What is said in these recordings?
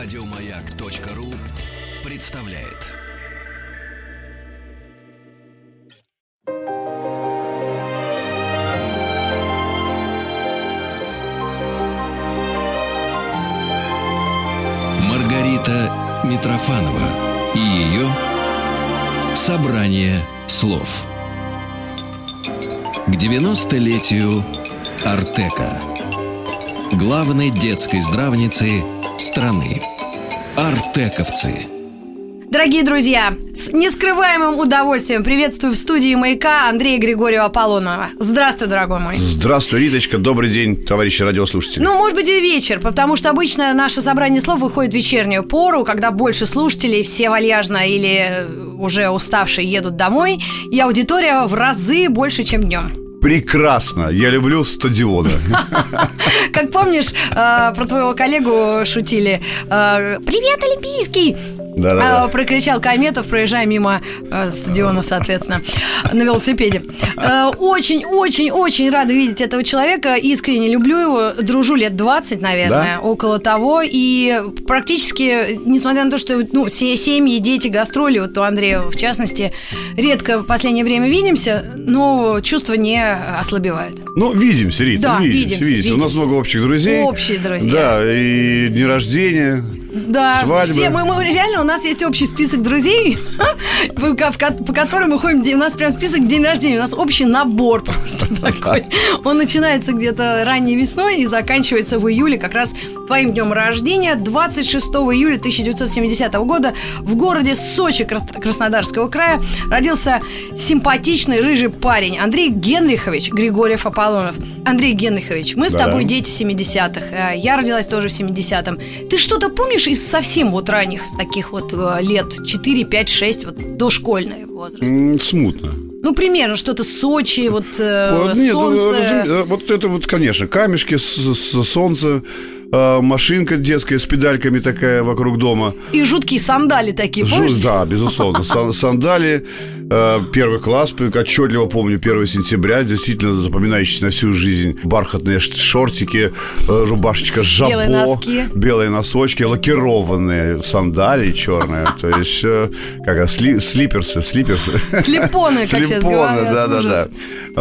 Радиомаяк.ру представляет. Маргарита Митрофанова и ее собрание слов. К 90-летию Артека, главной детской здравницы страны. Артековцы. Дорогие друзья, с нескрываемым удовольствием приветствую в студии «Маяка» Андрея Григорьева Аполлонова. Здравствуй, дорогой мой. Здравствуй, Риточка. Добрый день, товарищи радиослушатели. Ну, может быть, и вечер, потому что обычно наше собрание слов выходит в вечернюю пору, когда больше слушателей, все вальяжно или уже уставшие едут домой, и аудитория в разы больше, чем днем. Прекрасно. Я люблю стадионы. Как помнишь, э, про твоего коллегу шутили. э, Привет, Олимпийский! Да-да-да. А, Прокричал Кометов, проезжая мимо э, стадиона, соответственно, на велосипеде. Э, Очень-очень-очень рада видеть этого человека. Искренне люблю его. Дружу лет 20, наверное, Да? около того. И практически, несмотря на то, что ну, все семьи, дети, гастроли, вот у Андрея в частности, редко в последнее время видимся, но чувства не ослабевают. Ну, видимся, Рита, Да, видимся, видимся, У нас видимся. много общих друзей. Общие друзья. Да, и дни рождения. Да, Свадьбы. все, мы, мы реально, у нас есть общий список друзей, по, по которым мы ходим, у нас прям список день рождения, у нас общий набор просто такой. Он начинается где-то ранней весной и заканчивается в июле, как раз твоим днем рождения, 26 июля 1970 года в городе Сочи Кра- Краснодарского края родился симпатичный рыжий парень Андрей Генрихович Григорьев Аполлонов. Андрей Генрихович, мы с тобой дети 70-х. Э, Я родилась тоже в 70-м. Ты что-то помнишь из совсем вот ранних таких вот э, лет 4, 5, 6, вот дошкольный возраст? Смутно. Ну, примерно что-то Сочи, вот э, нет, ну, солнце. разуме- э, вот это вот, конечно, камешки, с- с- солнце, э, машинка детская с педальками такая вокруг дома. И жуткие сандали такие, Жу- помнишь? Да, безусловно. Сан- Сандали, первый класс, отчетливо помню 1 сентября, действительно запоминающийся на всю жизнь. Бархатные шортики, э, рубашечка жабо, Белые носки. белые носочки, лакированные сандалии черные. То есть, э, как сли- слиперсы, слиперсы. Слепоны, как сейчас говорят. да, да, да.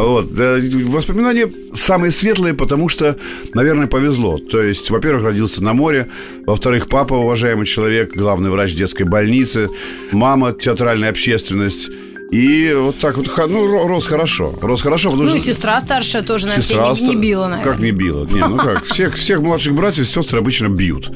Вот. э, Воспоминания самые светлые, потому что, наверное, повезло. То есть, во-первых, родился на море, во-вторых, папа уважаемый человек, главный врач детской больницы, мама театральная общественность. И вот так вот, ну, ро- рос хорошо. Рос хорошо, потому Ну и что... сестра старшая тоже, наверное, Сестра не, не била, наверное. Как не била? Не, ну как, всех, всех младших братьев и сестр обычно бьют.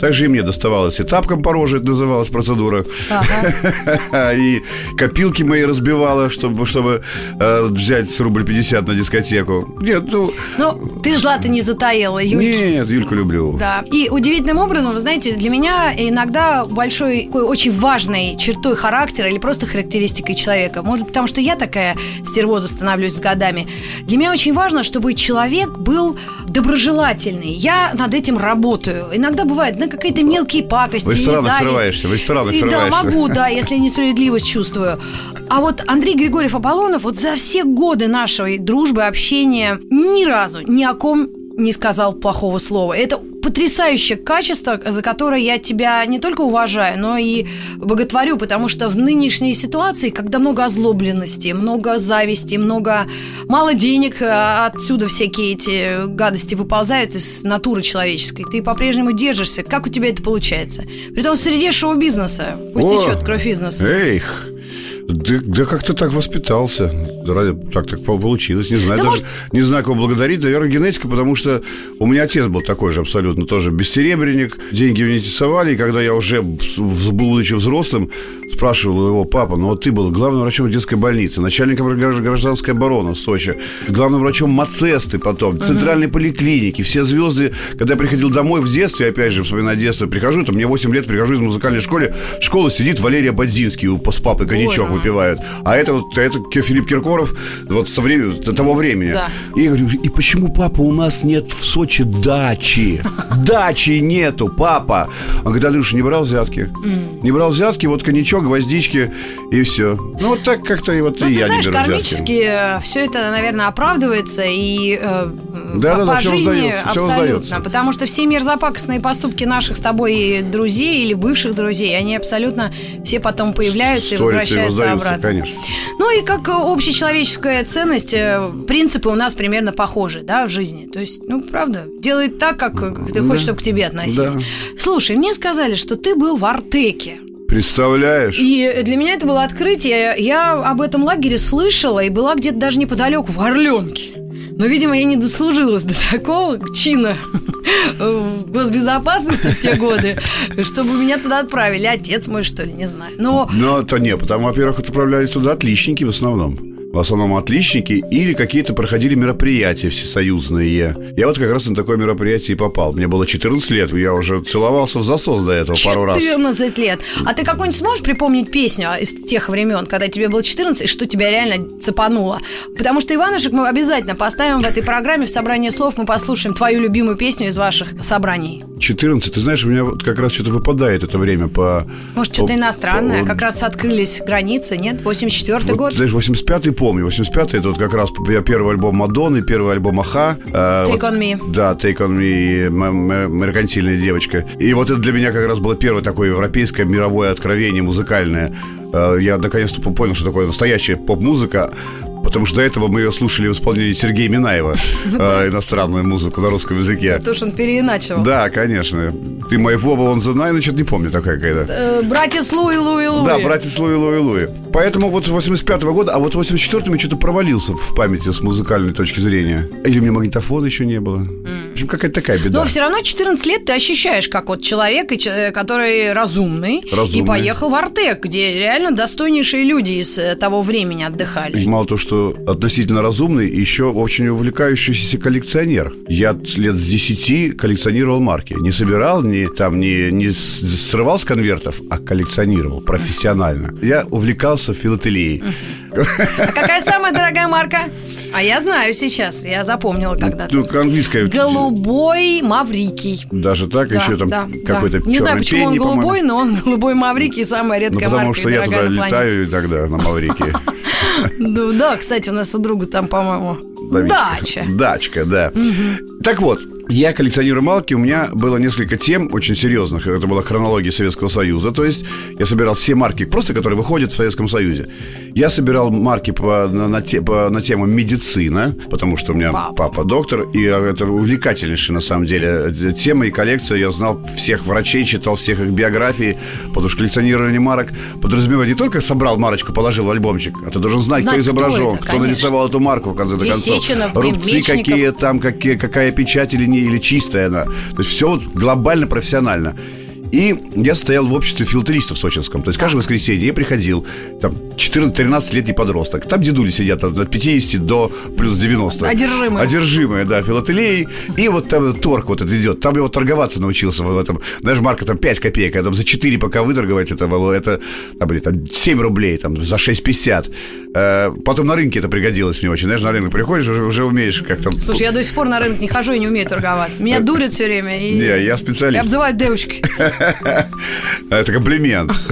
Также и мне доставалось и тапком по роже, это называлась процедура. Ага. И копилки мои разбивала, чтобы, чтобы э, взять рубль 50 на дискотеку. Нет, ну... Ну, ты зла-то не затаила, Юль. Нет, Юльку люблю. Да. И удивительным образом, вы знаете, для меня иногда большой, такой очень важной чертой характера или просто характеристикой человека, может, потому что я такая стервоза становлюсь с годами, для меня очень важно, чтобы человек был доброжелательный. Я над этим работаю. Иногда бывает, на какие-то мелкие пакости В или ресторанах зависть. срываешься, в ресторанах И Да, срываешься. могу, да, если несправедливость чувствую. А вот Андрей Григорьев Аполлонов вот за все годы нашей дружбы, общения ни разу ни о ком не сказал плохого слова. Это потрясающее качество, за которое я тебя не только уважаю, но и боготворю, потому что в нынешней ситуации, когда много озлобленности, много зависти, много мало денег, а отсюда всякие эти гадости выползают из натуры человеческой, ты по-прежнему держишься. Как у тебя это получается? Притом в среде шоу-бизнеса. Пусть О, течет кровь бизнеса. Эх, да, да как ты так воспитался? Так так пол- получилось. Не знаю, Да даже не знаю, кого благодарить. Наверное, генетика, потому что у меня отец был такой же абсолютно, тоже бессеребренник. Деньги не интересовали. И когда я уже, будучи взрослым, спрашивал его папа, ну вот ты был главным врачом детской больницы, начальником гражд- гражданской обороны в Сочи, главным врачом Мацесты потом, центральной поликлиники, все звезды. Когда я приходил домой в детстве, опять же, вспоминая детство, прихожу, там мне 8 лет, прихожу из музыкальной школы, школа сидит Валерия Бадзинский с папой коньячок выпивают. А это вот это Филипп Киркоров вот со времени, того времени. Да. И я говорю, и почему, папа, у нас нет в Сочи дачи? Дачи нету, папа. Он говорит, Андрюша, не брал взятки? Не брал взятки, вот коньячок, гвоздички и все. Ну, вот так как-то и вот Ну, и ты я знаешь, не беру взятки. кармически все это, наверное, оправдывается, и э, Да, по, да, да, по все жизни узнается, все абсолютно. узнается. Потому что все мерзопакостные поступки наших с тобой друзей или бывших друзей, они абсолютно все потом появляются и Сторицы возвращаются воздаются, обратно. конечно. Ну и как э, общечеловеческая ценность, э, принципы у нас примерно похожи, да, в жизни. То есть, ну, правда, делай так, как э, ты хочешь, чтобы к тебе относились. Да. Слушай, мне сказали, что ты был в Артеке. Представляешь? И для меня это было открытие. Я об этом лагере слышала и была где-то даже неподалеку, в Орленке. Но, видимо, я не дослужилась до такого чина госбезопасности в те годы, чтобы меня туда отправили. Отец мой, что ли, не знаю. Но Ну, это не, потому, во-первых, отправлялись туда отличники в основном. В основном отличники или какие-то проходили мероприятия всесоюзные. Я вот как раз на такое мероприятие и попал. Мне было 14 лет, я уже целовался в засос до этого пару раз. 14 лет. А ты какую-нибудь сможешь припомнить песню из тех времен, когда тебе было 14, и что тебя реально цепануло? Потому что Иванушек мы обязательно поставим в этой программе в собрании слов. Мы послушаем твою любимую песню из ваших собраний. 14, ты знаешь, у меня вот как раз что-то выпадает это время по... Может, что-то иностранное? по- Как раз открылись границы, нет? 84 Вот, год? Знаешь, 85-й помню. 85-й это вот как раз первый альбом Мадонны, первый альбом Аха. э, Take вот- on me. Да, Take on me, меркантильная девочка. И вот это для меня как раз было первое такое европейское мировое откровение музыкальное. Э, Я наконец-то понял, что такое настоящая поп-музыка. Потому что до этого мы ее слушали в исполнении Сергея Минаева, э, иностранную музыку на русском языке. Потому что он переиначивал. Да, конечно. Ты мой Вова, он за Найн, что-то не помню такая какая-то. Э, Братец Луи, Луи, Луи. Да, братец Луи, Луи, Луи. Поэтому вот с 85 года, а вот в 84-м я что-то провалился в памяти с музыкальной точки зрения. Или у меня магнитофона еще не было. В общем, какая-то такая беда. Но все равно 14 лет ты ощущаешь, как вот человек, че- который разумный, Разумный. и поехал в Артек, где реально достойнейшие люди из э, того времени отдыхали. И мало того, что относительно разумный, еще очень увлекающийся коллекционер. Я лет с 10 коллекционировал марки. Не собирал, не, там, не, не срывал с конвертов, а коллекционировал профессионально. Я увлекался филателией. А какая самая дорогая марка? А я знаю сейчас, я запомнила когда-то. Ну, английская. Голубой Маврикий. Даже так, Да, еще там да, какой-то да. Не знаю, почему он пенни, по-моему. голубой, но он голубой Маврикий, самая Ну, редкая потому марка что я туда летаю и тогда на Маврике. Ну, да, кстати, у нас у друга там, по-моему, дача. Дачка, да. Так вот, я коллекционирую марки, у меня было несколько тем очень серьезных. Это была хронология Советского Союза. То есть я собирал все марки, просто которые выходят в Советском Союзе. Я собирал марки по, на, на те- по- на тему медицина, потому что у меня Папа. папа доктор, и это увлекательнейшая на самом деле э, тема и коллекция. Я знал всех врачей, читал всех их биографии, потому что коллекционирование марок подразумевает не только собрал марочку, положил в альбомчик, а ты должен знать, Знать, кто кто изображен, это, кто конечно. нарисовал эту марку в конце концов. Рубцы какие там, какие, какая печать или не, или чистая она. То есть все вот глобально профессионально. И я стоял в обществе филтеристов сочинском. То есть каждое воскресенье я приходил, там 14-13-летний подросток. Там дедули сидят от от 50 до плюс 90. Одержимые. Одержимые, да, филателией. И вот там торг вот этот идет. Там его торговаться научился в этом. Знаешь, марка там 5 копеек, а там за 4 пока выторговать это было, это, там, блин, там 7 рублей, там за 6,50. Э, потом на рынке это пригодилось мне очень. Знаешь, на рынок приходишь, уже, уже умеешь как там... Слушай, я до сих пор на рынок не хожу и не умею торговаться. Меня дурят все время. И... Не, я И специалист. обзывают девочкой. Это комплимент.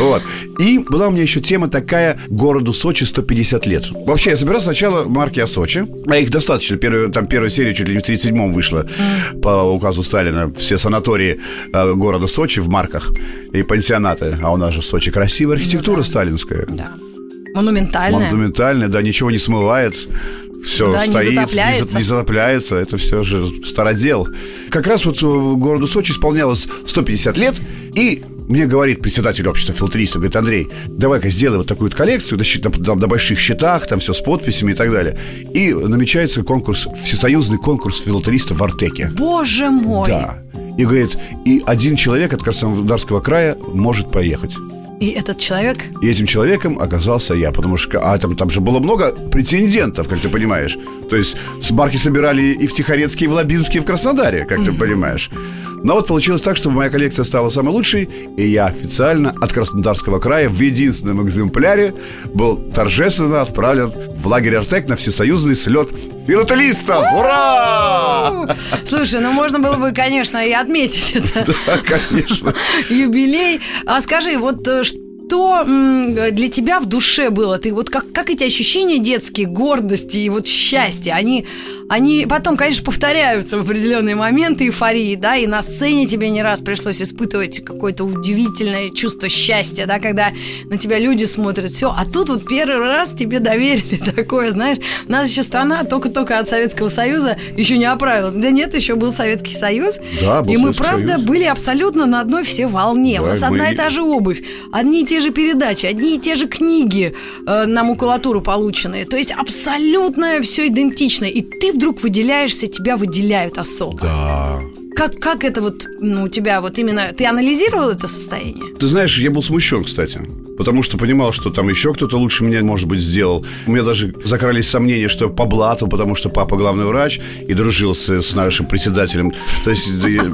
Вот. И была у меня еще тема такая городу Сочи 150 лет. Вообще, я собирал сначала марки о Сочи. А их достаточно. Первая, там первая серия чуть ли не в 37-м вышла по указу Сталина. Все санатории э, города Сочи в марках и пансионаты. А у нас же в Сочи красивая архитектура сталинская. Да. Монументальная. Монументальная, да, ничего не смывает. Все Да, не стоит, затопляется. за- не затопляется. Это все же стародел. Как раз вот э, городу Сочи исполнялось 150 лет, и мне говорит председатель общества филтристов, говорит, Андрей, давай-ка сделай вот такую вот коллекцию, на, на- на больших счетах, там все с подписями и так далее. И намечается конкурс, всесоюзный конкурс филтристов в Артеке. Боже мой. Да. И говорит, и один человек от Краснодарского края может поехать. И этот человек... И этим человеком оказался я, потому что а там, там же было много претендентов, как ты понимаешь. То есть с марки собирали и в Тихорецке, и в Лабинске, и в Краснодаре, как ты понимаешь. Но вот получилось так, что моя коллекция стала самой лучшей, и я официально от Краснодарского края в единственном экземпляре был торжественно отправлен в лагерь Артек на всесоюзный слет филателистов. Ура! Слушай, ну можно было бы, конечно, и отметить это. Да, конечно. Юбилей. А скажи, вот э, ш- что для тебя в душе было? Ты вот как, как эти ощущения детские, гордости и вот счастья, они, они потом, конечно, повторяются в определенные моменты эйфории, да, и на сцене тебе не раз пришлось испытывать какое-то удивительное чувство счастья, да, когда на тебя люди смотрят, все, а тут вот первый раз тебе доверили такое, знаешь, у нас еще страна только-только от Советского Союза еще не оправилась. Да нет, еще был Советский Союз. Да, был И мы, Советский правда, Союз. были абсолютно на одной все волне. У Да, нас мы- одна и та же обувь, одни и те же передачи, одни и те же книги э, на макулатуру полученные. То есть абсолютно все идентично. И ты вдруг выделяешься, тебя выделяют особо. Да. Как, как это вот ну, у тебя вот именно... Ты анализировал это состояние? Ты знаешь, я был смущен, кстати. Потому что понимал, что там еще кто-то лучше меня, может быть, сделал. У меня даже закрались сомнения, что по блату, потому что папа главный врач и дружил с, нашим председателем. То есть,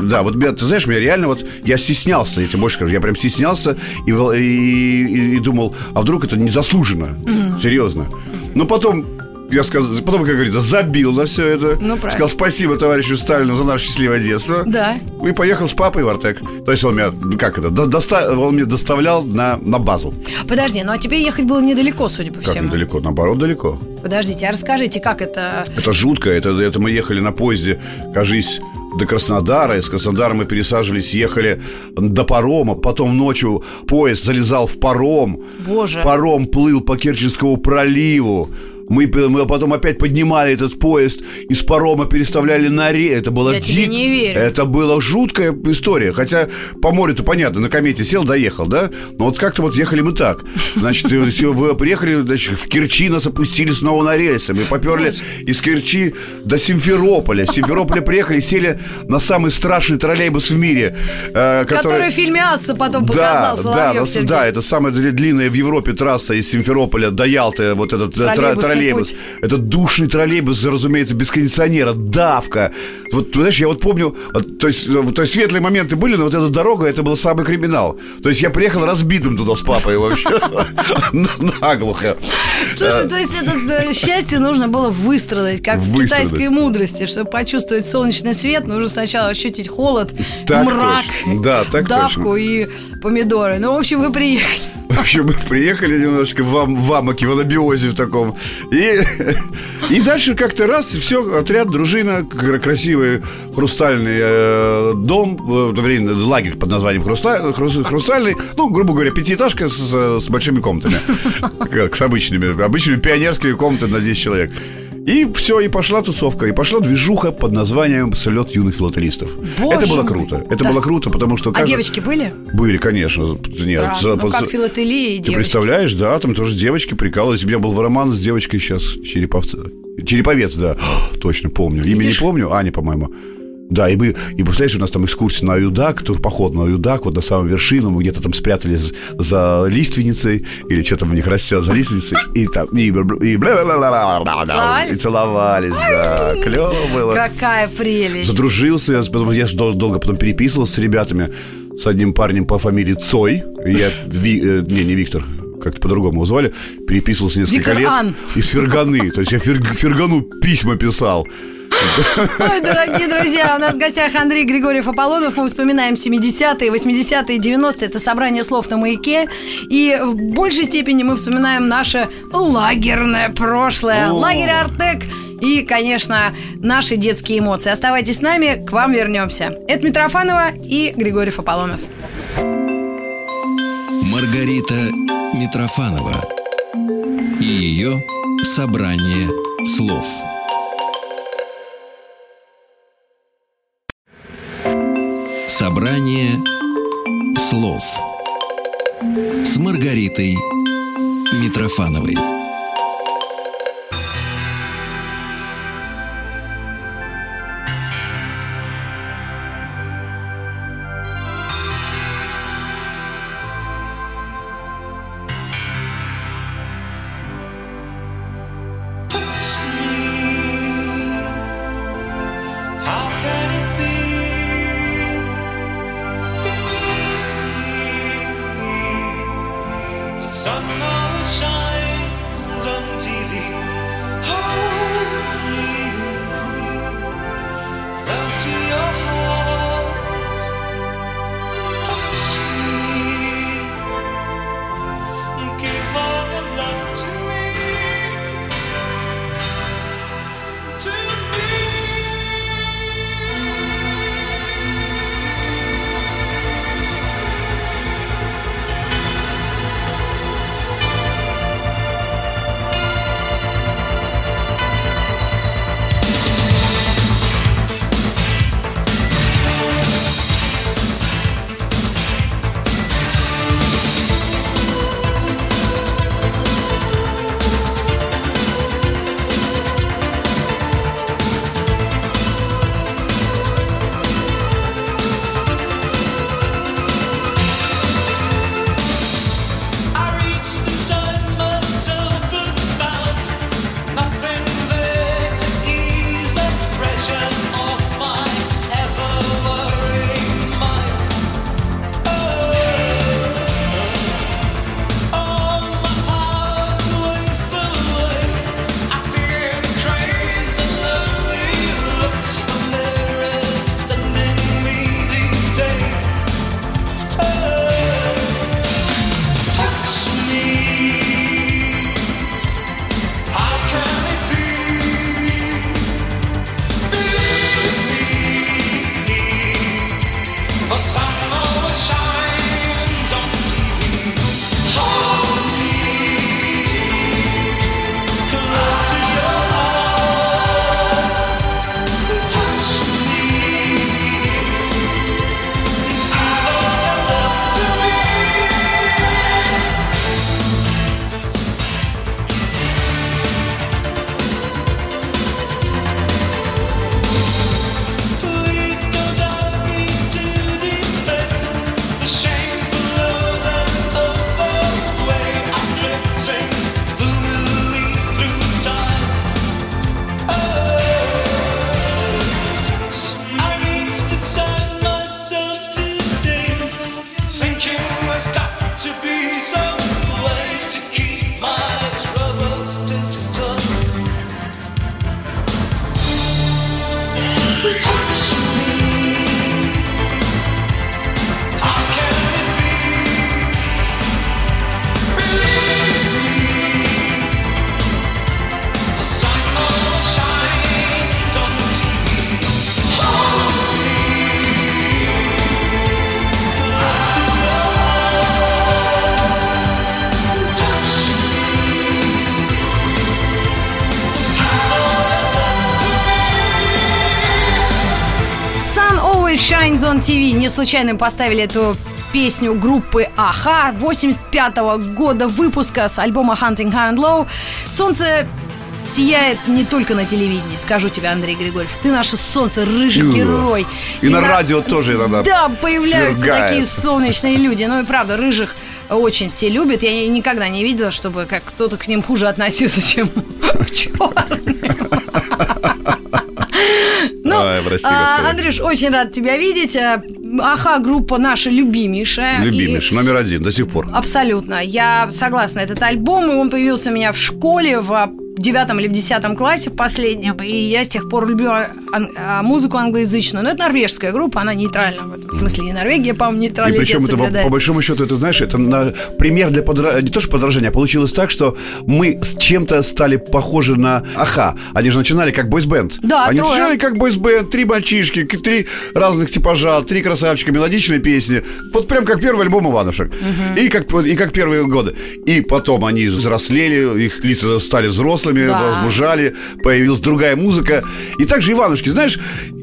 да, вот меня, ты знаешь, меня реально вот... Я стеснялся, я тебе больше скажу. Я прям стеснялся и, и, и- и думал, а вдруг это незаслуженно? Серьезно. Но потом... Я сказал, потом, как говорится, забил на все это. Ну, правильно. сказал спасибо товарищу Сталину за наше счастливое детство. Да. И поехал с папой в Артек. То есть он меня, ну, как это, до- доста- он меня доставлял на, на базу. Подожди, ну а тебе ехать было недалеко, судя по Как всему. недалеко? Наоборот, далеко. Подождите, а расскажите, как это... Это жутко. Это, это мы ехали на поезде, кажись, до Краснодара. Из Краснодара мы пересаживались, ехали до парома. Потом ночью поезд залезал в паром. Боже. Паром плыл по Керченскому проливу. Мы, п- мы потом опять поднимали этот поезд, из парома переставляли на ре. Это было Я тебе дик- не верю. Это была жуткая история. Хотя по морю-то понятно, на комете сел, доехал, да? Но вот как-то вот ехали мы так. Значит, э, вы приехали значит, в Керчи, нас опустили снова на рельсы. Мы поперли из Керчи до Симферополя. С Симферополя приехали, сели на самый страшный троллейбус в мире. э, Который в фильме «Асса» потом показал да, да, да, это самая дли- длинная в Европе трасса из Симферополя до Ялты, вот этот э, Троллейбусный троллейбус. путь. Это душный троллейбус, разумеется, без кондиционера, давка. Вот, знаешь, я вот помню, вот, то, есть, э, то есть светлые моменты были, но вот эта дорога, это был самый криминал. То есть я приехал разбитым туда с папой вообще, наглухо. Слушай, то есть это э, счастье нужно было выстрадать, как в китайской мудрости. Чтобы почувствовать солнечный свет, нужно сначала ощутить холод, мрак, давку и помидоры. Ну, в общем, вы приехали. В общем, мы приехали немножечко в, ам- в амоке, в анабиозе в таком. И, и дальше как-то раз, все, отряд, дружина, кра- красивый хрустальный э, дом, э, в то время лагерь под названием «Хруста- хрус- «Хрустальный», ну, грубо говоря, пятиэтажка с, с большими комнатами, как с обычными, обычными пионерскими комнатами на 10 человек. И все, и пошла тусовка, и пошла движуха под названием «Слет юных филателистов». Боже это было мой. круто, это Да. было круто, потому что... А каждый- девочки были? Были, конечно. Нет, за- Ну, как филателия и ты девочки. представляешь, да, там тоже девочки прикалывались. У меня был роман с девочкой сейчас, Череповца. Череповец, да, точно помню. Имя не Видишь? помню, Аня, по-моему. Да, и мы, и представляешь, у нас там экскурсия на Аюдак, турпоход на Аюдак, вот на самую вершину, мы где-то там спрятались за лиственницей, или что там у них растет за лиственницей, и там, и, и, и Целовались? целовались, да, клево было. Какая прелесть. Задружился, я, потом, я ж дол- долго потом переписывался с ребятами, с одним парнем по фамилии Цой. И Я, Ви- э, не, не Виктор, как-то по-другому его звали, переписывался несколько Виктор лет. Ан. Из Ферганы. То есть я Ферг- Фергану письма писал. Ой, дорогие друзья, у нас в гостях Андрей Григорьев Аполлонов. Мы вспоминаем 70-е, 80-е, 90-е. Это собрание слов на маяке. И в большей степени мы вспоминаем наше лагерное прошлое. О. Лагерь Артек. И, конечно, наши детские эмоции. Оставайтесь с нами, к вам вернемся. Это Митрофанова и Григорьев Аполлонов. Маргарита Митрофанова и ее собрание слов. Собрание слов с Маргаритой Митрофановой. Не случайно поставили эту песню группы Аха 85 года выпуска с альбома Hunting High and Low. Солнце сияет не только на телевидении, скажу тебе, Андрей Григорьев. Ты наше солнце, рыжий герой. И на радио тоже иногда Да, появляются свергает. такие солнечные люди. Ну и правда, рыжих очень все любят. Я никогда не видела, чтобы как кто-то к ним хуже относился, чем к черным. Ну, прости, а. Андрюш, очень рад тебя видеть. А, Аха, группа наша любимейшая. Любимейший, И- номер один до сих пор. Абсолютно. Я согласна. Этот альбом, и он появился у меня в школе в девятом или в десятом классе в последнем, и я с тех пор люблю ан- а, музыку англоязычную. Но это норвежская группа, она нейтральна в этом смысле. И Норвегия, по-моему, И нейтралитет причем это по, по большому счету, это знаешь, это на пример для подражания, не то что подражания, а получилось так, что мы с чем-то стали похожи на Аха. Они же начинали как бойсбенд. Да, Они трое. начинали как бойсбенд, три мальчишки, три разных типажа, три красавчика, мелодичные песни. Вот прям как первый альбом Иванушек. И, как, и как первые годы. И потом они взрослели, их лица стали взрослыми, Да. возмужали, появилась другая музыка. И также Иванушки, знаешь,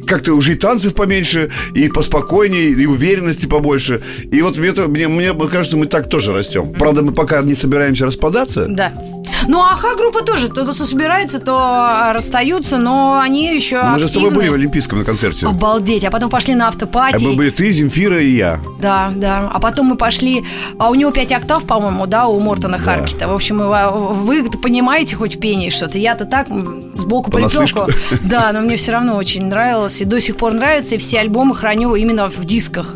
как-то уже и танцев поменьше, и поспокойнее, и уверенности побольше. И вот мне, это- мне, мне кажется, мы так тоже растем. Правда, мы пока не собираемся распадаться. Да. Ну, Аха группа тоже то, то собирается, то а, расстаются, но они еще Мы же с тобой активны. были в Олимпийском на концерте. Обалдеть. А потом пошли на А автопати. мы были ты, Земфира и я. Да, да. А потом мы пошли... А у него 5 октав, по-моему, да, у Мортона Харкита. В общем, вы, вы понимаете хоть в пении что-то. Я-то так сбоку припеку. Да, но мне все равно очень нравилось. И до сих пор нравится. И все альбомы храню именно в дисках.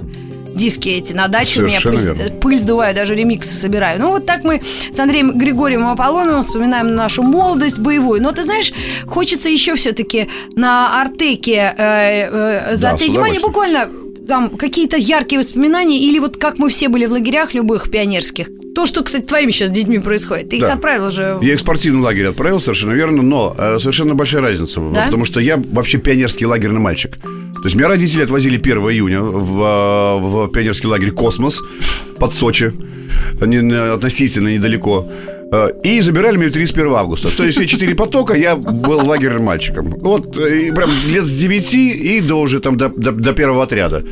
Диски эти на даче у меня пыль, верно. пыль сдуваю, даже ремиксы собираю. Ну, вот так мы с Андреем Григорьевым Аполлоновым вспоминаем нашу молодость боевую. Но ты знаешь, хочется еще все-таки на Артеке э, э, заострить с внимание буквально там какие-то яркие воспоминания или вот как мы все были в лагерях любых пионерских. То, что, кстати, твоими сейчас детьми происходит. Ты их Да. отправил уже... Я их в спортивный лагерь отправил, совершенно верно, но э, совершенно большая разница. Да? Потому что я вообще пионерский лагерный мальчик. То есть меня родители отвозили 1 июня в, э, в пионерский лагерь «Космос» под Сочи, относительно недалеко. Э, И забирали меня 31 августа. То есть все четыре потока я был лагерным мальчиком. Вот э, и прям лет с 9 и до уже там до, до- до первого отряда.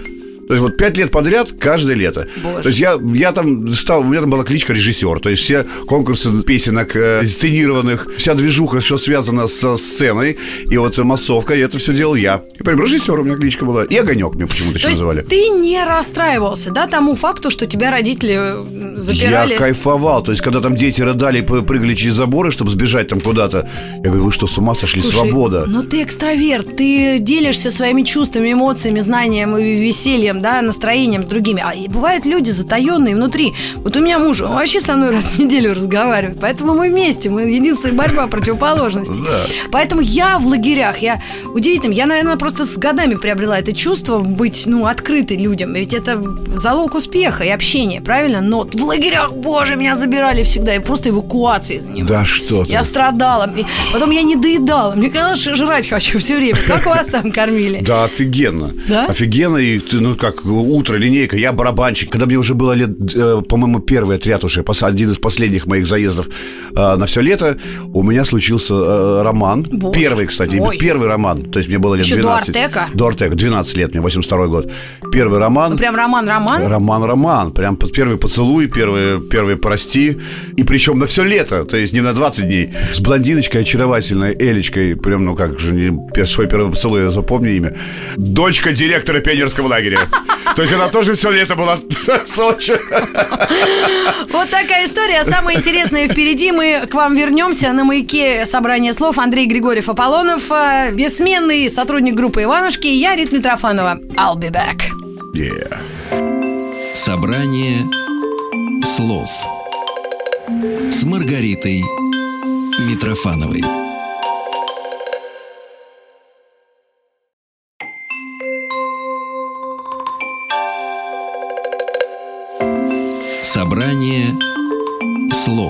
То есть вот пять лет подряд, каждое лето. Боже. То есть я, я там стал, у меня там была кличка режиссер. То есть все конкурсы песенок э, сценированных, вся движуха, все связано со сценой. И вот массовка, и это все делал я. И прям режиссер у меня кличка была. И огонек меня почему-то еще называли. ты не расстраивался, да, тому факту, что тебя родители э, запирали? Я кайфовал. То есть, когда там дети рыдали и прыгали через заборы, чтобы сбежать там куда-то, я говорю, вы что, с ума сошли? Слушай, Свобода. Ну ты экстраверт, ты делишься своими чувствами, эмоциями, знанием и весельем, да, настроением с другими. А бывают люди затаенные внутри. Вот у меня муж, он вообще со мной раз в неделю разговаривает, поэтому мы вместе, мы единственная борьба противоположностей. Да. Поэтому я в лагерях, я удивительно, я, наверное, просто с годами приобрела это чувство быть, ну, открытой людям. Ведь это залог успеха и общения, правильно? Но в лагерях, боже, меня забирали всегда, и просто эвакуацией занимались. Да что ты. Я страдала. И потом я не доедала. Мне казалось, жрать хочу все время. Как вас там кормили? Да, офигенно. Да? Офигенно. И ты, ну как, утро, линейка, я барабанщик. Когда мне уже было лет, э, по-моему, первый отряд уже, один из последних моих заездов э, на все лето, у меня случился э, роман. Боже Первый, кстати, мой. первый роман. То есть мне было лет Еще до 12. Артека? До Артека, 12 лет, мне 82 год. Первый роман. Ну, прям роман-роман. Роман-роман. Прям первый поцелуй, первый, первый прости. И причем на все лето, то есть не на 20 дней. С блондиночкой очаровательной, Элечкой. Прям, ну как же, свой первый поцелуй, я запомню имя. Дочка директора пионерского лагеря. То есть она тоже все лето была в Сочи. Вот такая история. Самое интересное впереди. Мы к вам вернемся на маяке собрания слов. Андрей Григорьев Аполлонов, э, бессменный сотрудник группы Иванушки. и Я, Рит Митрофанова. I'll be back. Yeah. Собрание слов с Маргаритой Митрофановой.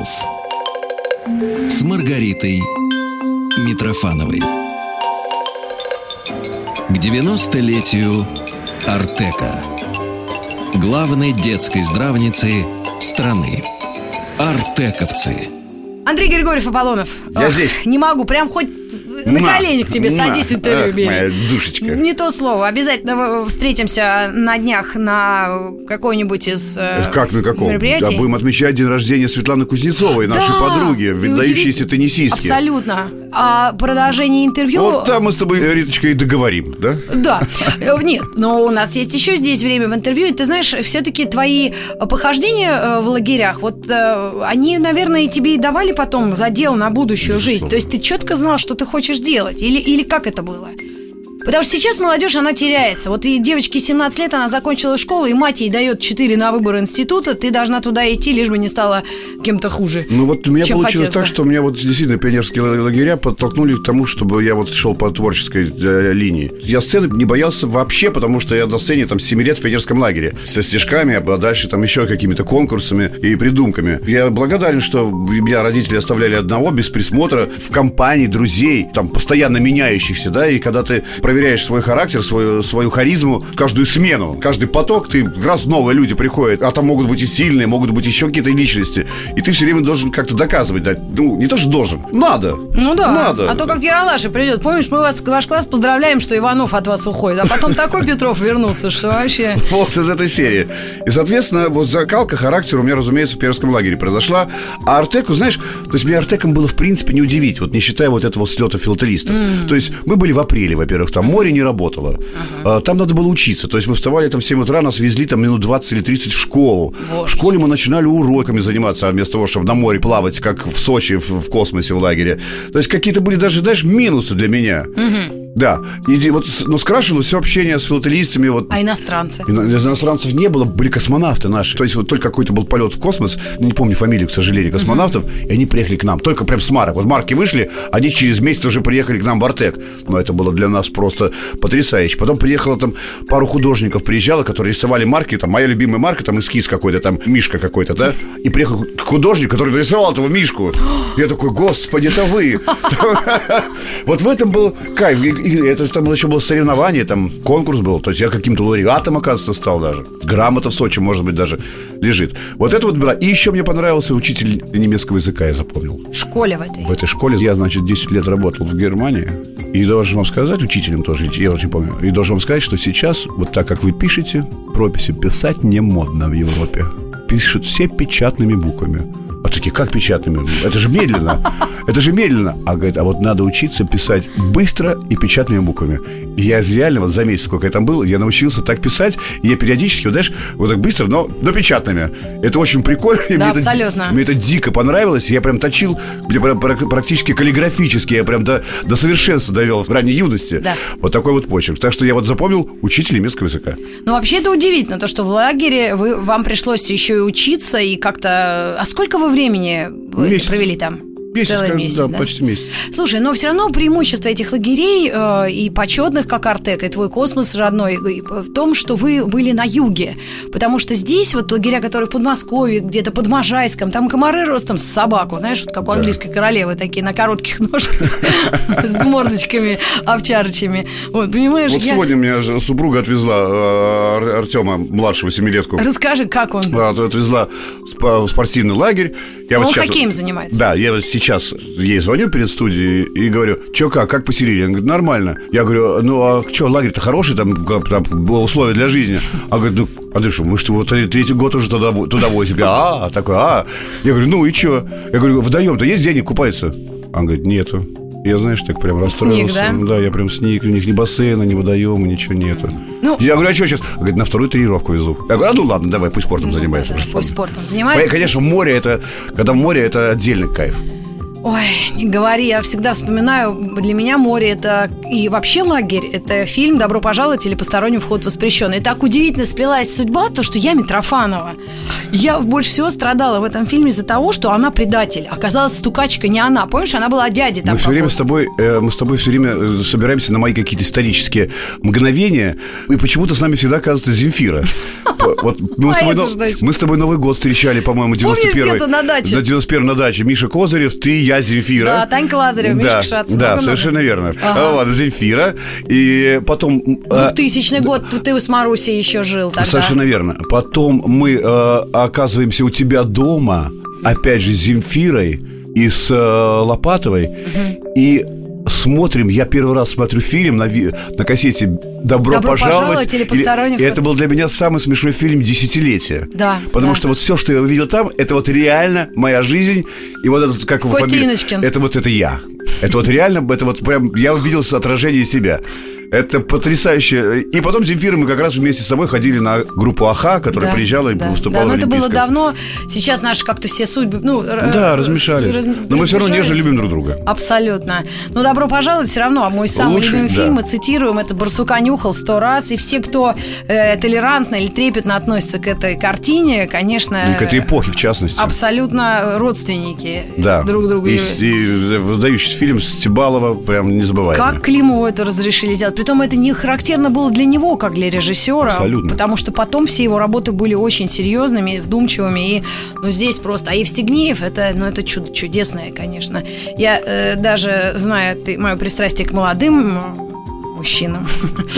Слов с Маргаритой Митрофановой. К 90-летию Артека, главной детской здравницы страны. Артековцы. Андрей Григорьев Аполлонов. Я Ох, здесь. Не могу, прям хоть на На, колени к тебе на. садись интервью Ах, бери. моя душечка. Не то слово. Обязательно встретимся на днях на какой-нибудь из э, Как на каком? мероприятий. Да, будем отмечать день рождения Светланы Кузнецовой, нашей Да, подруги, выдающейся теннисистки. Абсолютно. А продолжение интервью... Вот там мы с тобой, Риточка, и договорим, да? Да. Э, Нет, но у нас есть еще здесь время в интервью. И ты знаешь, все-таки твои э, похождения э, в лагерях, вот они, наверное, тебе и давали потом задел на будущую жизнь. То есть ты четко знал, что ты хочешь делать. Или, или как это было? Потому что сейчас молодежь, она теряется. Вот и девочке 17 лет, она закончила школу, и мать ей дает 4 на выбор института, ты должна туда идти, лишь бы не стала кем-то хуже. Ну вот у меня получилось хотелось так, бы. что у меня вот действительно пионерские лагеря подтолкнули к тому, чтобы я вот шел по творческой э, линии. Я сцены не боялся вообще, потому что я на сцене там с 7 лет в пионерском лагере. Со стишками, а дальше там еще какими-то конкурсами и придумками. Я благодарен, что меня родители оставляли одного, без присмотра, в компании друзей, там постоянно меняющихся, да, и когда ты проверяешь свой характер, свою, свою харизму каждую смену, каждый поток, ты раз новые люди приходят, а там могут быть и сильные, могут быть еще какие-то личности, и ты все время должен как-то доказывать, да, ну, не то, что должен, надо. Ну да, Надо. а то как Яралаши придет. Помнишь, мы вас, ваш класс поздравляем, что Иванов от вас уходит, а потом такой Петров вернулся, что вообще... Вот из этой серии. И, соответственно, вот закалка характера у меня, разумеется, в пионерском лагере произошла. А Артеку, знаешь, то есть мне Артеком было, в принципе, не удивить, вот не считая вот этого слета филателистов. То есть мы были в апреле, во-первых, там море не работало. А, Там надо было учиться. То есть мы вставали там в 7 утра, нас везли там минут 20 или 30 в школу. В школе мы начинали уроками заниматься, а вместо того, чтобы на море плавать, как в Сочи, в, в космосе, в лагере. То есть какие-то были даже, знаешь, минусы для меня. Да. И вот, но скрашивалось все общение с филателистами, вот А иностранцы? Ино- Иностранцев не было, были космонавты наши. То есть вот только какой-то был полет в космос, не помню фамилию, к сожалению, космонавтов, и они приехали к нам. Только прям с марок. Вот марки вышли, они через месяц уже приехали к нам в Артек. Но это было для нас просто потрясающе. Потом приехало там пару художников, приезжало, которые рисовали марки. Там моя любимая марка, там эскиз какой-то, там Мишка какой-то, да? И приехал художник, который нарисовал этого Мишку. Я такой, господи, это вы. Вот в этом был кайф. Это там еще было соревнование, там конкурс был. То есть я каким-то лауреатом, оказывается, стал даже. Грамота в Сочи, может быть, даже лежит. Вот это вот было. И еще мне понравился учитель немецкого языка, я запомнил. В школе в этой. В этой школе я, значит, 10 лет работал в Германии. И должен вам сказать, учителем тоже, я уже не помню, и должен вам сказать, что сейчас, вот так как вы пишете, прописи писать не модно в Европе. Пишут все печатными буквами. А такие, как печатными? Это же медленно. Это же медленно. А говорит, а вот надо учиться писать быстро и печатными буквами. И я реально вот за месяц, сколько я там был, я научился так писать. И я периодически, вот знаешь, вот так быстро, но, но печатными. Это очень прикольно. Да, мне это абсолютно. мне это дико понравилось. Я прям точил, мне прям пра- практически каллиграфически, я прям до, до совершенства довел в ранней юности. Да. Вот такой вот почерк. Так что я вот запомнил учитель немецкого языка. Ну, вообще это удивительно, то, что в лагере вы, вам пришлось еще и учиться, и как-то... А сколько вы времени вы Месяц. провели там? Месяц, Целый месяц, да, да? почти месяц. Слушай, но все равно преимущество этих лагерей э, и почетных, как Артек, и твой космос родной, в том, что вы были на юге. Потому что здесь вот лагеря, которые в Подмосковье, где-то под Можайском, там комары ростом с собаку, знаешь, вот как у английской королевы, такие на коротких ножках с мордочками овчарочами. Вот, понимаешь, Вот сегодня меня супруга отвезла э, Ар- Артема, младшего семилетку. Расскажи, как он? Да, отвезла в спортивный лагерь. Он хоккеем занимается? Да, я вот сейчас ей звоню перед студией и говорю, что как, как поселили? Она говорит, нормально. Я говорю, ну а что, лагерь-то хороший, там, там было условия для жизни. Она говорит, ну, Андрюша, мы что, вот третий год уже туда, туда возим. Я, а, такой, а. Я говорю, ну и что? Я говорю, вдаем-то есть денег купается? Она говорит, нету. Я, знаешь, так прям расстроился. да? я прям сник, у них ни бассейна, ни водоема, ничего нету. Ну- я говорю, а что сейчас? Она говорит, на вторую тренировку везу. Я говорю, а ну ладно, давай, пусть спортом занимается. Пусть спортом занимается. Конечно, море это, когда море это отдельный кайф. Ой, не говори, я всегда вспоминаю, для меня море это и вообще лагерь, это фильм «Добро пожаловать» или «Посторонним вход воспрещен». И так удивительно сплелась судьба, то, что я Митрофанова. Я больше всего страдала в этом фильме из-за того, что она предатель. Оказалась стукачка не она. Помнишь, она была дядей там Мы все время с тобой, э, мы с тобой все время э, собираемся на мои какие-то исторические мгновения, и почему-то с нами всегда оказывается Земфира. Вот мы с тобой, мы с тобой Новый год встречали, по-моему, 91 где-то на даче? На 91 на даче. Миша Козырев, ты, я, Земфира. Да, Танька Лазарева, Мишка да, Шац, Да, совершенно верно. Ага. А, Вот, Земфира. И потом... э, 2000 год, ты с Марусей еще жил тогда. Совершенно верно. Потом мы э, оказываемся у тебя дома, опять же, с Земфирой и с э, Лопатовой, и смотрим, я первый раз смотрю фильм на, ви- на кассете «Добро, «Добро пожаловать». пожаловать» или «Посторонних И это был для меня самый смешной фильм десятилетия. Да, Потому да. что вот все, что я увидел там, это вот реально моя жизнь. И вот это, как Костя фамилия? Иночкин. Это вот это я. Это вот реально, это вот прям, я увидел отражение себя. Это потрясающе. И потом Земфира мы как раз вместе с тобой ходили на группу АХА, которая Да, приезжала и да, выступала да, но это было давно. Сейчас наши как-то все судьбы, ну... Да, размешались. раз- Но мы все равно нежно любим друг друга. Абсолютно. Ну, добро пожаловать, все равно мой самый Лучший, любимый да. фильм, мы цитируем, это «Барсука нюхал» сто раз, и все, кто э, толерантно или трепетно относится к этой картине, конечно... И к этой эпохе, в частности. Абсолютно родственники Да. друг другу. И, и выдающийся фильм Стебалова прям незабываемый. Как Климову это разрешили сделать? Притом это не характерно было для него, как для режиссера. Абсолютно. Потому что потом все его работы были очень серьезными, вдумчивыми. И ну, здесь просто... А Евстигнеев, это, ну, это чудо чудесное, конечно. Я э, даже, зная ты, мое пристрастие к молодым мужчинам,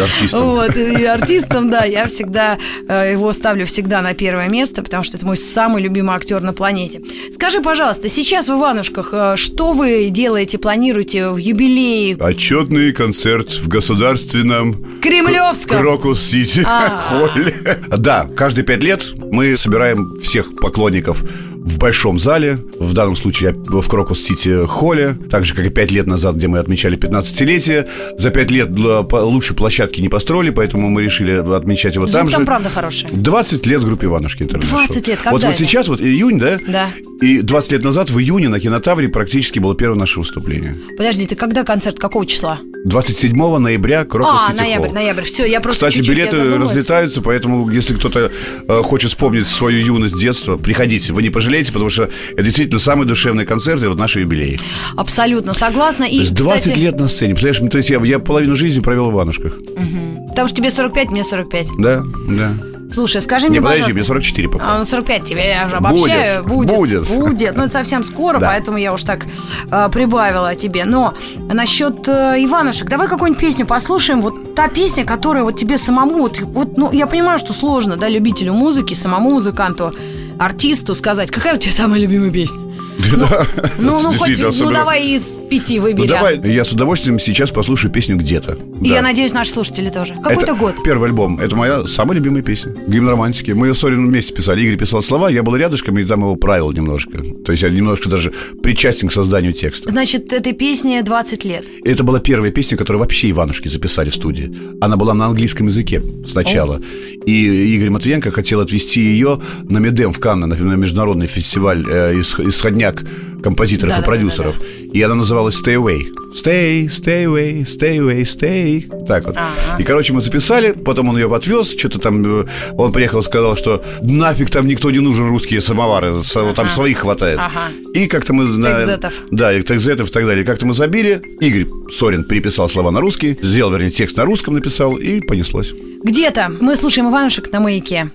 Артистом. вот, и артистам, да, я всегда э, его ставлю всегда на первое место, потому что это мой самый любимый актер на планете. Скажи, пожалуйста, сейчас в Иванушках э, что вы делаете, планируете в юбилее Отчетный концерт в государственном Кремлевском? Крокус-Сити А. холле. Да, каждые пять лет мы собираем всех поклонников в большом зале, в данном случае в Крокус-Сити холле, так же, как и пять лет назад, где мы отмечали 15-летие. За пять лет по- лучше площадки не построили, поэтому мы решили отмечать его Звук там там, же. правда хороший. 20 лет группе Иванушки Интернешнл. 20 лет, Вот, когда вот это? сейчас, вот июнь, да? Да. И 20 лет назад, в июне, на кинотавре практически было первое наше выступление. Подожди, ты когда концерт? Какого числа? 27 ноября Крокус А, Сити ноябрь, Холл. ноябрь. Все, я просто Кстати, чуть-чуть, я билеты разлетаются, поэтому если кто-то э, хочет вспомнить свою юность, детство, приходите. Вы не пожалеете, потому что это действительно самый душевный концерт и вот наши юбилеи. Абсолютно согласна. И, То есть 20 кстати, лет на сцене. Представляешь, то есть я, я половину жизни провел в Иванушках. Потому что тебе 45, мне 45. Да, да. Слушай, скажи Не, мне, подожди, пожалуйста. мне 44 пока. А, ну 45 тебе я уже обобщаю. Будет, Будет. будет. Ну, это совсем скоро, Да. поэтому я уж так э, прибавила тебе. Но насчет э, Иванушек, давай какую-нибудь песню послушаем. Вот та песня, которая вот тебе самому... Вот, вот, ну, я понимаю, что сложно, да, любителю музыки, самому музыканту, артисту сказать, какая у тебя самая любимая песня? Да. Ну, ну, хоть, ну, особенно- давай из пяти Ну, выбери. давай, я с удовольствием сейчас послушаю песню «Где-то». И Да. я надеюсь, наши слушатели тоже. Какой-то год. Первый альбом. Это моя самая любимая песня. Гимн романтики. Мы ее с Орином вместе писали. Игорь писал слова, я был рядышком и там его правил немножко. То есть я немножко даже причастен к созданию текста. Значит, этой песне 20 лет. Это была первая песня, которую вообще Иванушки записали в студии. Она была на английском языке сначала. И Игорь Матвиенко хотел отвезти ее на Медем в Канны, на на международный фестиваль э, ис- исходняк композиторов и Да-да-да-да-да. продюсеров. И она называлась Stay Away. Stay, stay away, stay away, stay. Так вот. Ага. И, короче, мы записали, потом он ее отвез, что-то там, э, он приехал и сказал, что нафиг там никто не нужен, русские самовары, вот там Ага. своих хватает. Ага. И как-то мы... на- Текзетов. Да, и текзетов и так далее. Как-то мы забили, Игорь Сорин переписал слова на русский, сделал, вернее, текст на русском написал, и понеслось. Где-то мы слушаем Иванушек на маяке.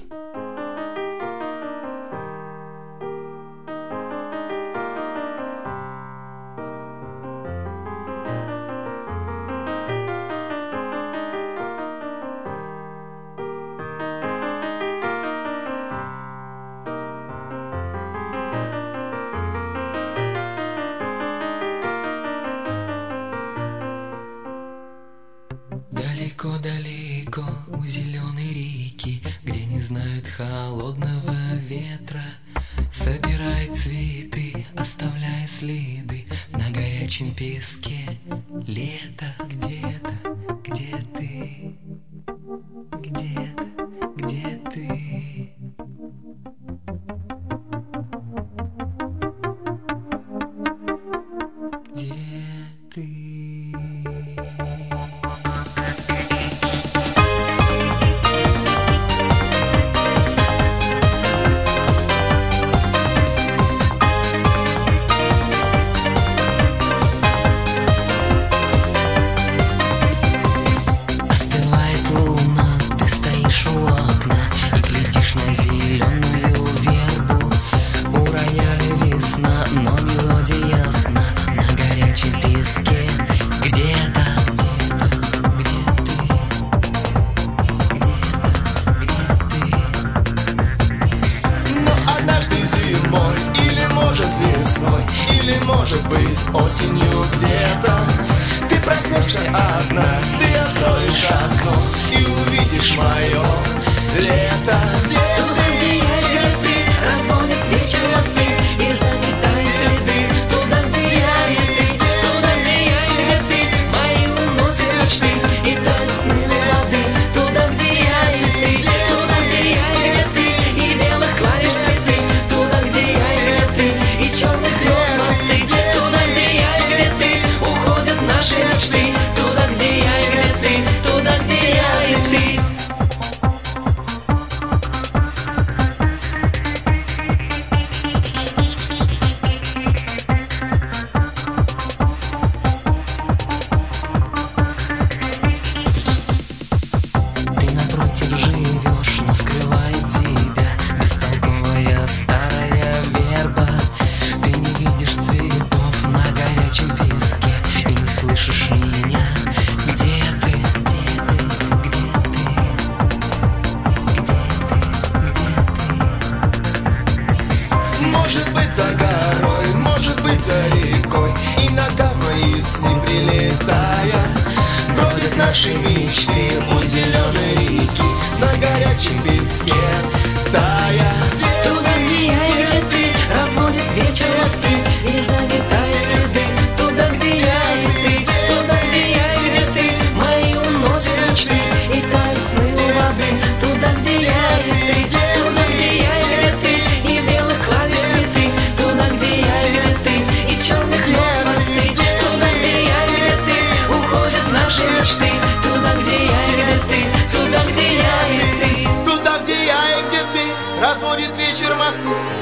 Вечер мосты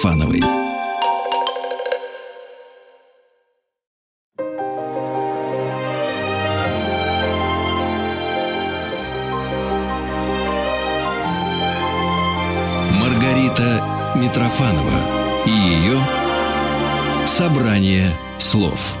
Митрофановой. Маргарита Митрофанова и ее собрание слов.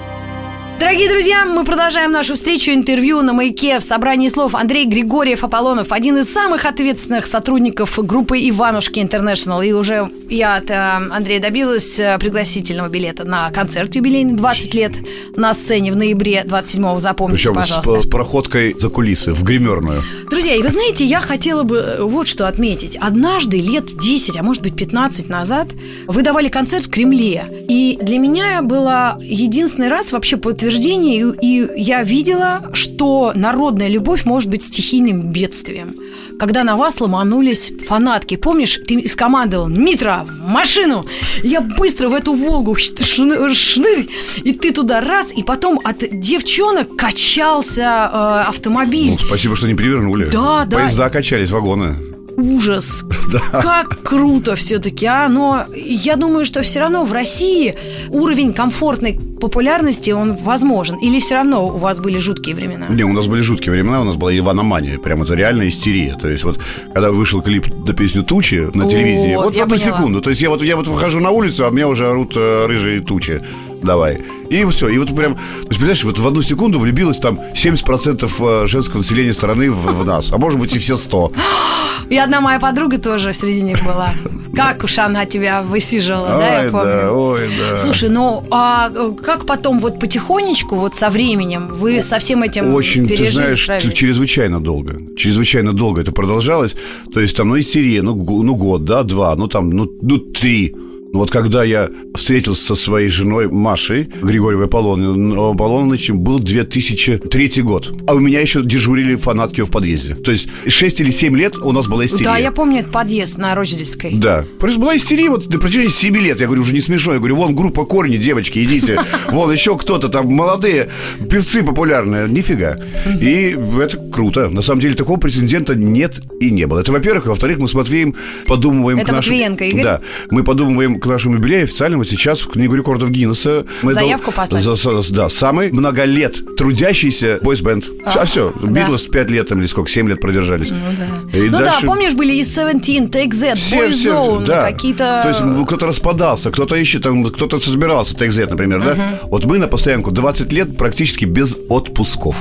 Дорогие друзья, мы продолжаем нашу встречу интервью на маяке в собрании слов Андрей Григорьев Аполлонов, один из самых ответственных сотрудников группы Иванушки Интернешнл. И уже я от э, Андрея добилась э, пригласительного билета на концерт юбилейный 20 лет на сцене в ноябре 27-го. Запомните, Причем с, пожалуйста. с проходкой за кулисы, в гримерную. Друзья, и вы знаете, я хотела бы э, вот что отметить. Однажды, лет 10, а может быть 15 назад, вы давали концерт в Кремле. И для меня было единственный раз вообще подтверждение, и, и я видела, что народная любовь может быть стихийным бедствием. Когда на вас ломанулись фанатки. Помнишь, ты скомандовал «Митра, в машину!» Я быстро в эту «Волгу» шны- шнырь, и ты туда раз, и потом от девчонок качался э, автомобиль. Ну, спасибо, что не перевернули. Да, да. Поезда качались, вагоны. Ужас. Как круто все-таки, а? Но я думаю, что все равно в России уровень комфортной популярности, он возможен. Или все равно у вас были жуткие времена? Не, у нас были жуткие времена, у нас была Иваномания, прям это реальная истерия. То есть вот, когда вышел клип на песню «Тучи» на телевидении, вот в одну поняла. секунду. То есть я вот, я вот выхожу на улицу, а мне уже орут э, рыжие тучи. Давай. И все. И вот прям, то есть, представляешь, вот в одну секунду влюбилось там 70% женского населения страны в, в нас. А может быть и все 100. И одна моя подруга тоже среди них была. Как уж она тебя высиживала, да, я Ой, помню. да, ой, да. Слушай, ну а э, как потом вот потихонечку, вот со временем, вы со всем этим Очень, ты пережили, знаешь, справились? чрезвычайно долго. Чрезвычайно долго это продолжалось. То есть там, ну, истерия, ну, ну год, да, два, ну там, ну, ну три. Но вот когда я встретился со своей женой Машей Григорьевой Аполлон- Аполлоновичем, был 2003 год. А у меня еще дежурили фанатки в подъезде. То есть 6 или 7 лет у нас была истерия. Да, я помню этот подъезд на Рочдельской. Да. Просто была истерия вот на протяжении 7 лет. Я говорю, уже не смешно. Я говорю, вон группа корни, девочки, идите. Вон еще кто-то там, молодые певцы популярные. Нифига. И это круто. На самом деле такого претендента нет и не было. Это, во-первых. Во-вторых, мы с Матвеем подумываем Это к нашему... Матвиенко Игорь? Да. Мы подумываем к нашему юбилею официальному сейчас в книгу рекордов Гиннесса. Мы Заявку дол- послать? за- за- да, самый много лет трудящийся бойсбенд. А, все, да. Битлз 5 лет там или сколько, 7 лет продержались. И Ну дальше- да, помнишь, были и Seventeen, Take That, все, все, Boyzone, да. какие-то... То есть ну, кто-то распадался, кто-то еще там, кто-то собирался, Take That, например, да? Вот мы на постоянку 20 лет практически без отпусков.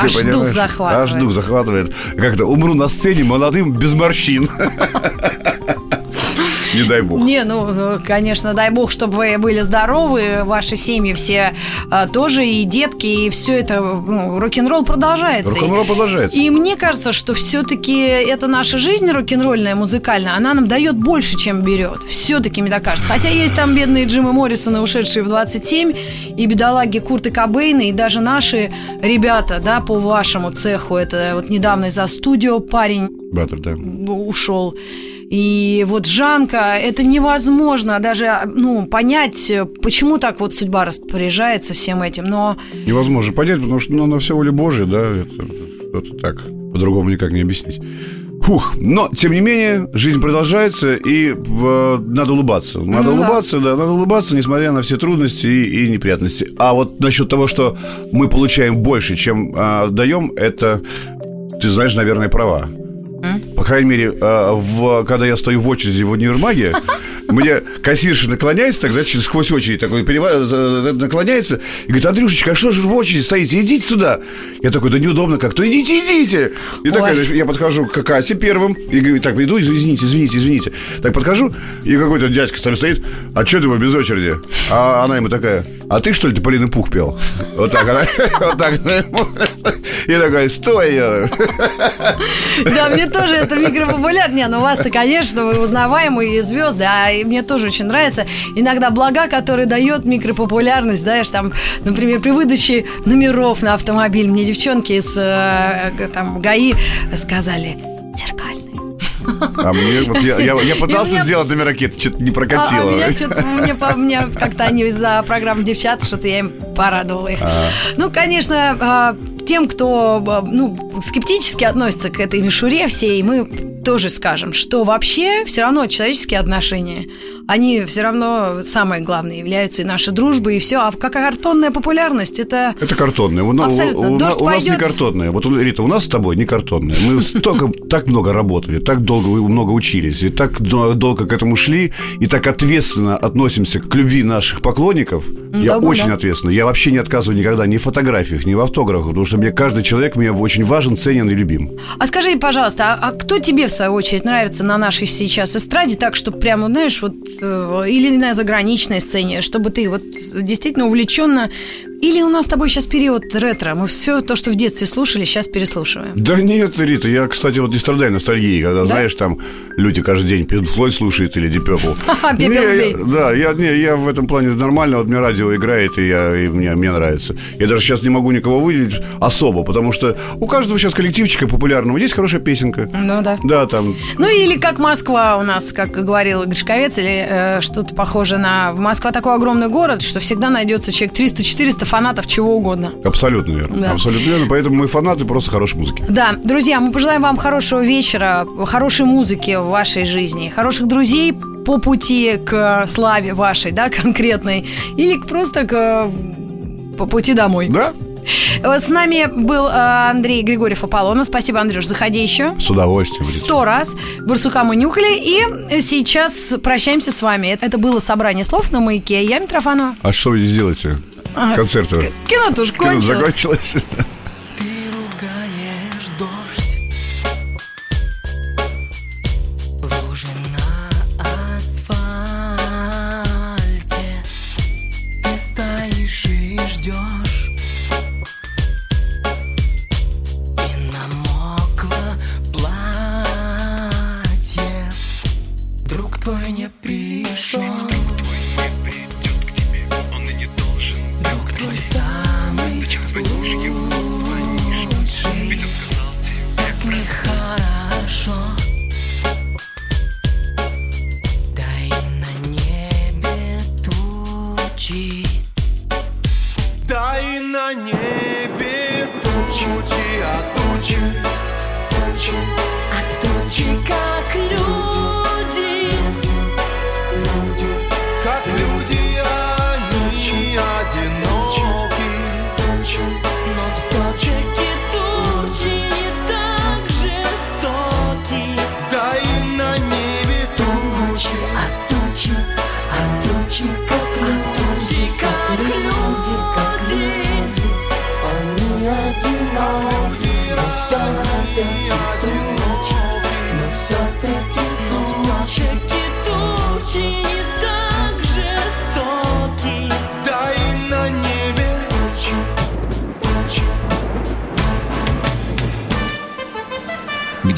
Ты Аж дух понимаешь? захватывает. Аж дух захватывает. Как-то умру на сцене молодым, без морщин. Не дай бог. Не, ну, э, конечно, дай бог, чтобы вы были здоровы, ваши семьи все э, тоже, и детки, и все это, ну, рок-н-ролл продолжается. Рок-н-ролл продолжается. И мне кажется, что все-таки это наша жизнь рок-н-ролльная, музыкальная, она нам дает больше, чем берет. Все-таки, мне так кажется. Хотя есть там бедные Джимы Моррисона, ушедшие в 27, и бедолаги Курты Кобейны, и даже наши ребята, да, по вашему цеху, это вот недавно из-за студио парень Баттер, да. ушел. И вот Жанка, это невозможно даже ну, понять, почему так вот судьба распоряжается всем этим. Но Невозможно понять, потому что ну, на все воля Божия, да, это что-то так, по-другому никак не объяснить. Фух, но, тем не менее, жизнь продолжается, и в- надо улыбаться. Надо Ну да. улыбаться, да. надо улыбаться, несмотря на все трудности и, и неприятности. А вот насчет того, что мы получаем больше, чем а, даем, это, ты знаешь, наверное, права. По крайней мере, а, в, когда я стою в очереди в универмаге, мне кассирша наклоняется, так, значит, сквозь очередь такой перева- за- наклоняется и говорит, Андрюшечка, а что же в очереди стоите? Идите сюда. Я такой, да неудобно как-то. Идите, идите. И такая, значит, я подхожу к кассе первым и говорю, так, иду, извините, извините, извините. Так подхожу, и какой-то дядька там стоит, а что ты вы без очереди? А она ему такая, а ты что ли Тополиный пух пел? Вот так она, вот так. И такая, стой. я». да, мне тоже это микропопулярно. Не, ну вас-то, конечно, вы узнаваемые звезды, а мне тоже очень нравится иногда блага, которые дает микропопулярность, знаешь, там, например, при выдаче номеров на автомобиль мне девчонки из э, там ГАИ сказали зеркальный. А мне, вот я, я, я пытался меня- сделать номер ракеты, что-то не А, а прокатило. меня, что-то- мне, по- мне как-то они из-за программы девчат, что-то я им порадовала их. Ну, конечно, а, тем, кто а, ну, скептически относится к этой мишуре всей, мы тоже скажем, что вообще все равно человеческие отношения, они все равно самое главное являются и наша дружба, и все. А как картонная популярность, это... Это картонное. У, у- Абсолютно. у Дождь у нас не картонное. Вот, у- Рита, у нас с тобой не картонное. Мы столько, так много работали, так долго много учились, и так до- долго к этому шли, и так ответственно относимся к любви наших поклонников. Я очень ответственно. Я вообще не отказываю никогда ни в фотографиях, ни в автографах, потому что мне каждый человек мне очень важен, ценен и любим. А скажи, пожалуйста, а, а кто тебе, в свою очередь, нравится на нашей сейчас эстраде так, чтобы прямо, знаешь, вот, э, или на заграничной сцене, чтобы ты вот действительно увлеченно... Или у нас с тобой сейчас период ретро, мы все то, что в детстве слушали, сейчас переслушиваем. Да нет, Рита, я, кстати, вот не страдаю ностальгией, когда, знаешь, там люди каждый день Пинк Флойд слушают или Deep Purple. Да, я, не, я в этом плане нормально, вот мне радио играет, и, я, и мне, мне нравится. Я даже сейчас не могу никого выделить особо, потому что у каждого сейчас коллективчика популярного есть хорошая песенка. Ну да. Да, там, Ну или как Москва у нас, как говорил Гришковец, или э, что-то похожее на... Москва такой огромный город, что всегда найдется человек 300-400 фанатов чего угодно. абсолютно верно. Да. Абсолютно верно, поэтому мы фанаты просто хорошей музыки. Да, друзья, мы пожелаем вам хорошего вечера, хорошей музыки в вашей жизни, хороших друзей по пути к славе вашей, да, конкретной, или просто к по пути домой. Да? С нами был э, Андрей Григорьев Аполлонов. Спасибо, Андрюш, заходи еще. С удовольствием. Сто раз. Барсука мы нюхали. И сейчас прощаемся с вами. Это было собрание слов на маяке. Я Митрофанова. А что вы здесь делаете? Концерт уже. Кино кончилось. закончилось. you.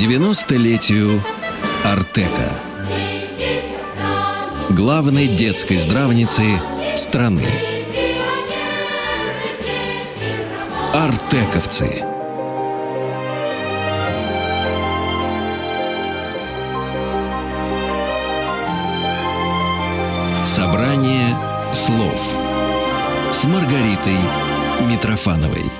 90-летию Артека. Главной детской здравницы страны. Артековцы. Собрание слов с Маргаритой Митрофановой.